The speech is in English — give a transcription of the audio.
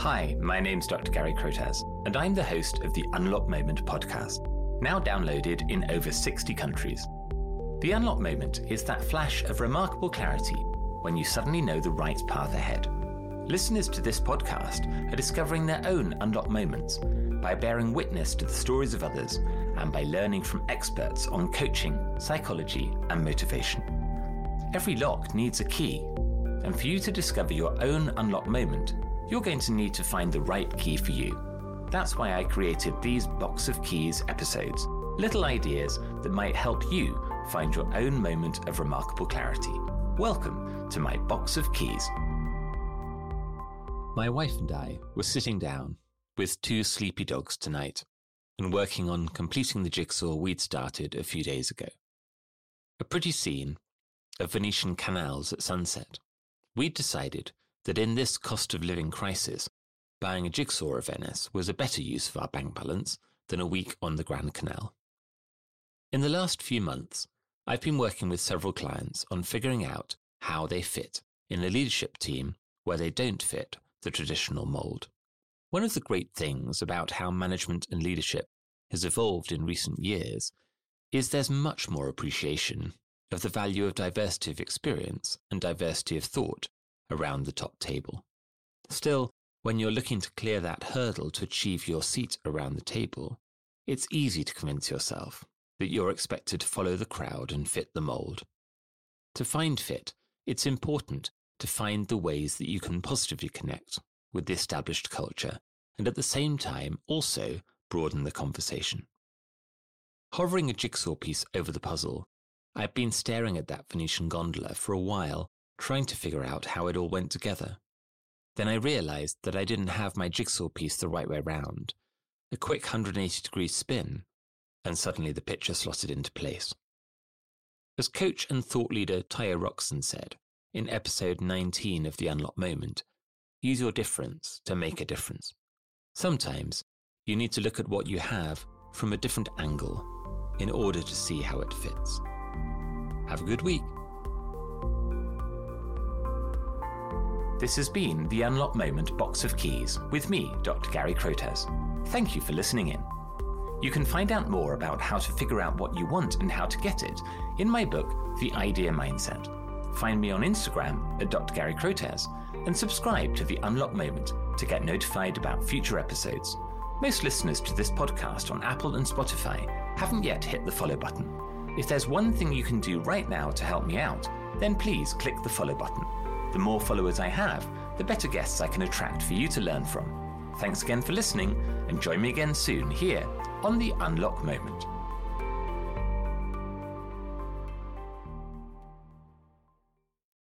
Hi, my name's Dr. Gary Crotaz, and I'm the host of the Unlock Moment podcast, now downloaded in over 60 countries. The Unlock Moment is that flash of remarkable clarity when you suddenly know the right path ahead. Listeners to this podcast are discovering their own unlock moments by bearing witness to the stories of others and by learning from experts on coaching, psychology, and motivation. Every lock needs a key, and for you to discover your own unlock moment, you're going to need to find the right key for you. That's why I created these Box of Keys episodes, little ideas that might help you find your own moment of remarkable clarity. Welcome to my Box of Keys. My wife and I were sitting down with two sleepy dogs tonight and working on completing the jigsaw we'd started a few days ago. A pretty scene of Venetian canals at sunset. We'd decided that in this cost of living crisis, buying a jigsaw of Venice was a better use of our bank balance than a week on the Grand Canal. In the last few months, I've been working with several clients on figuring out how they fit in a leadership team where they don't fit the traditional mold. One of the great things about how management and leadership has evolved in recent years is there's much more appreciation of the value of diversity of experience and diversity of thought around the top table. Still, when you're looking to clear that hurdle to achieve your seat around the table, it's easy to convince yourself that you're expected to follow the crowd and fit the mold. To find fit, it's important to find the ways that you can positively connect with the established culture and at the same time also broaden the conversation. Hovering a jigsaw piece over the puzzle, I've been staring at that Venetian gondola for a while trying to figure out how it all went together. Then I realized that I didn't have my jigsaw piece the right way round. A quick 180 degree spin, and suddenly the picture slotted into place. As coach and thought leader Tayo Rockson said in episode 19 of The Unlock Moment, use your difference to make a difference. Sometimes you need to look at what you have from a different angle in order to see how it fits. Have a good week. This has been the Unlock Moment Box of Keys with me, Dr. Gary Crotaz. Thank you for listening in. You can find out more about how to figure out what you want and how to get it in my book, The Idea Mindset. Find me on Instagram at Dr. Gary Crotaz and subscribe to The Unlock Moment to get notified about future episodes. Most listeners to this podcast on Apple and Spotify haven't yet hit the follow button. If there's one thing you can do right now to help me out, then please click the follow button. The more followers I have, the better guests I can attract for you to learn from. Thanks again for listening, and join me again soon here on the Unlock Moment.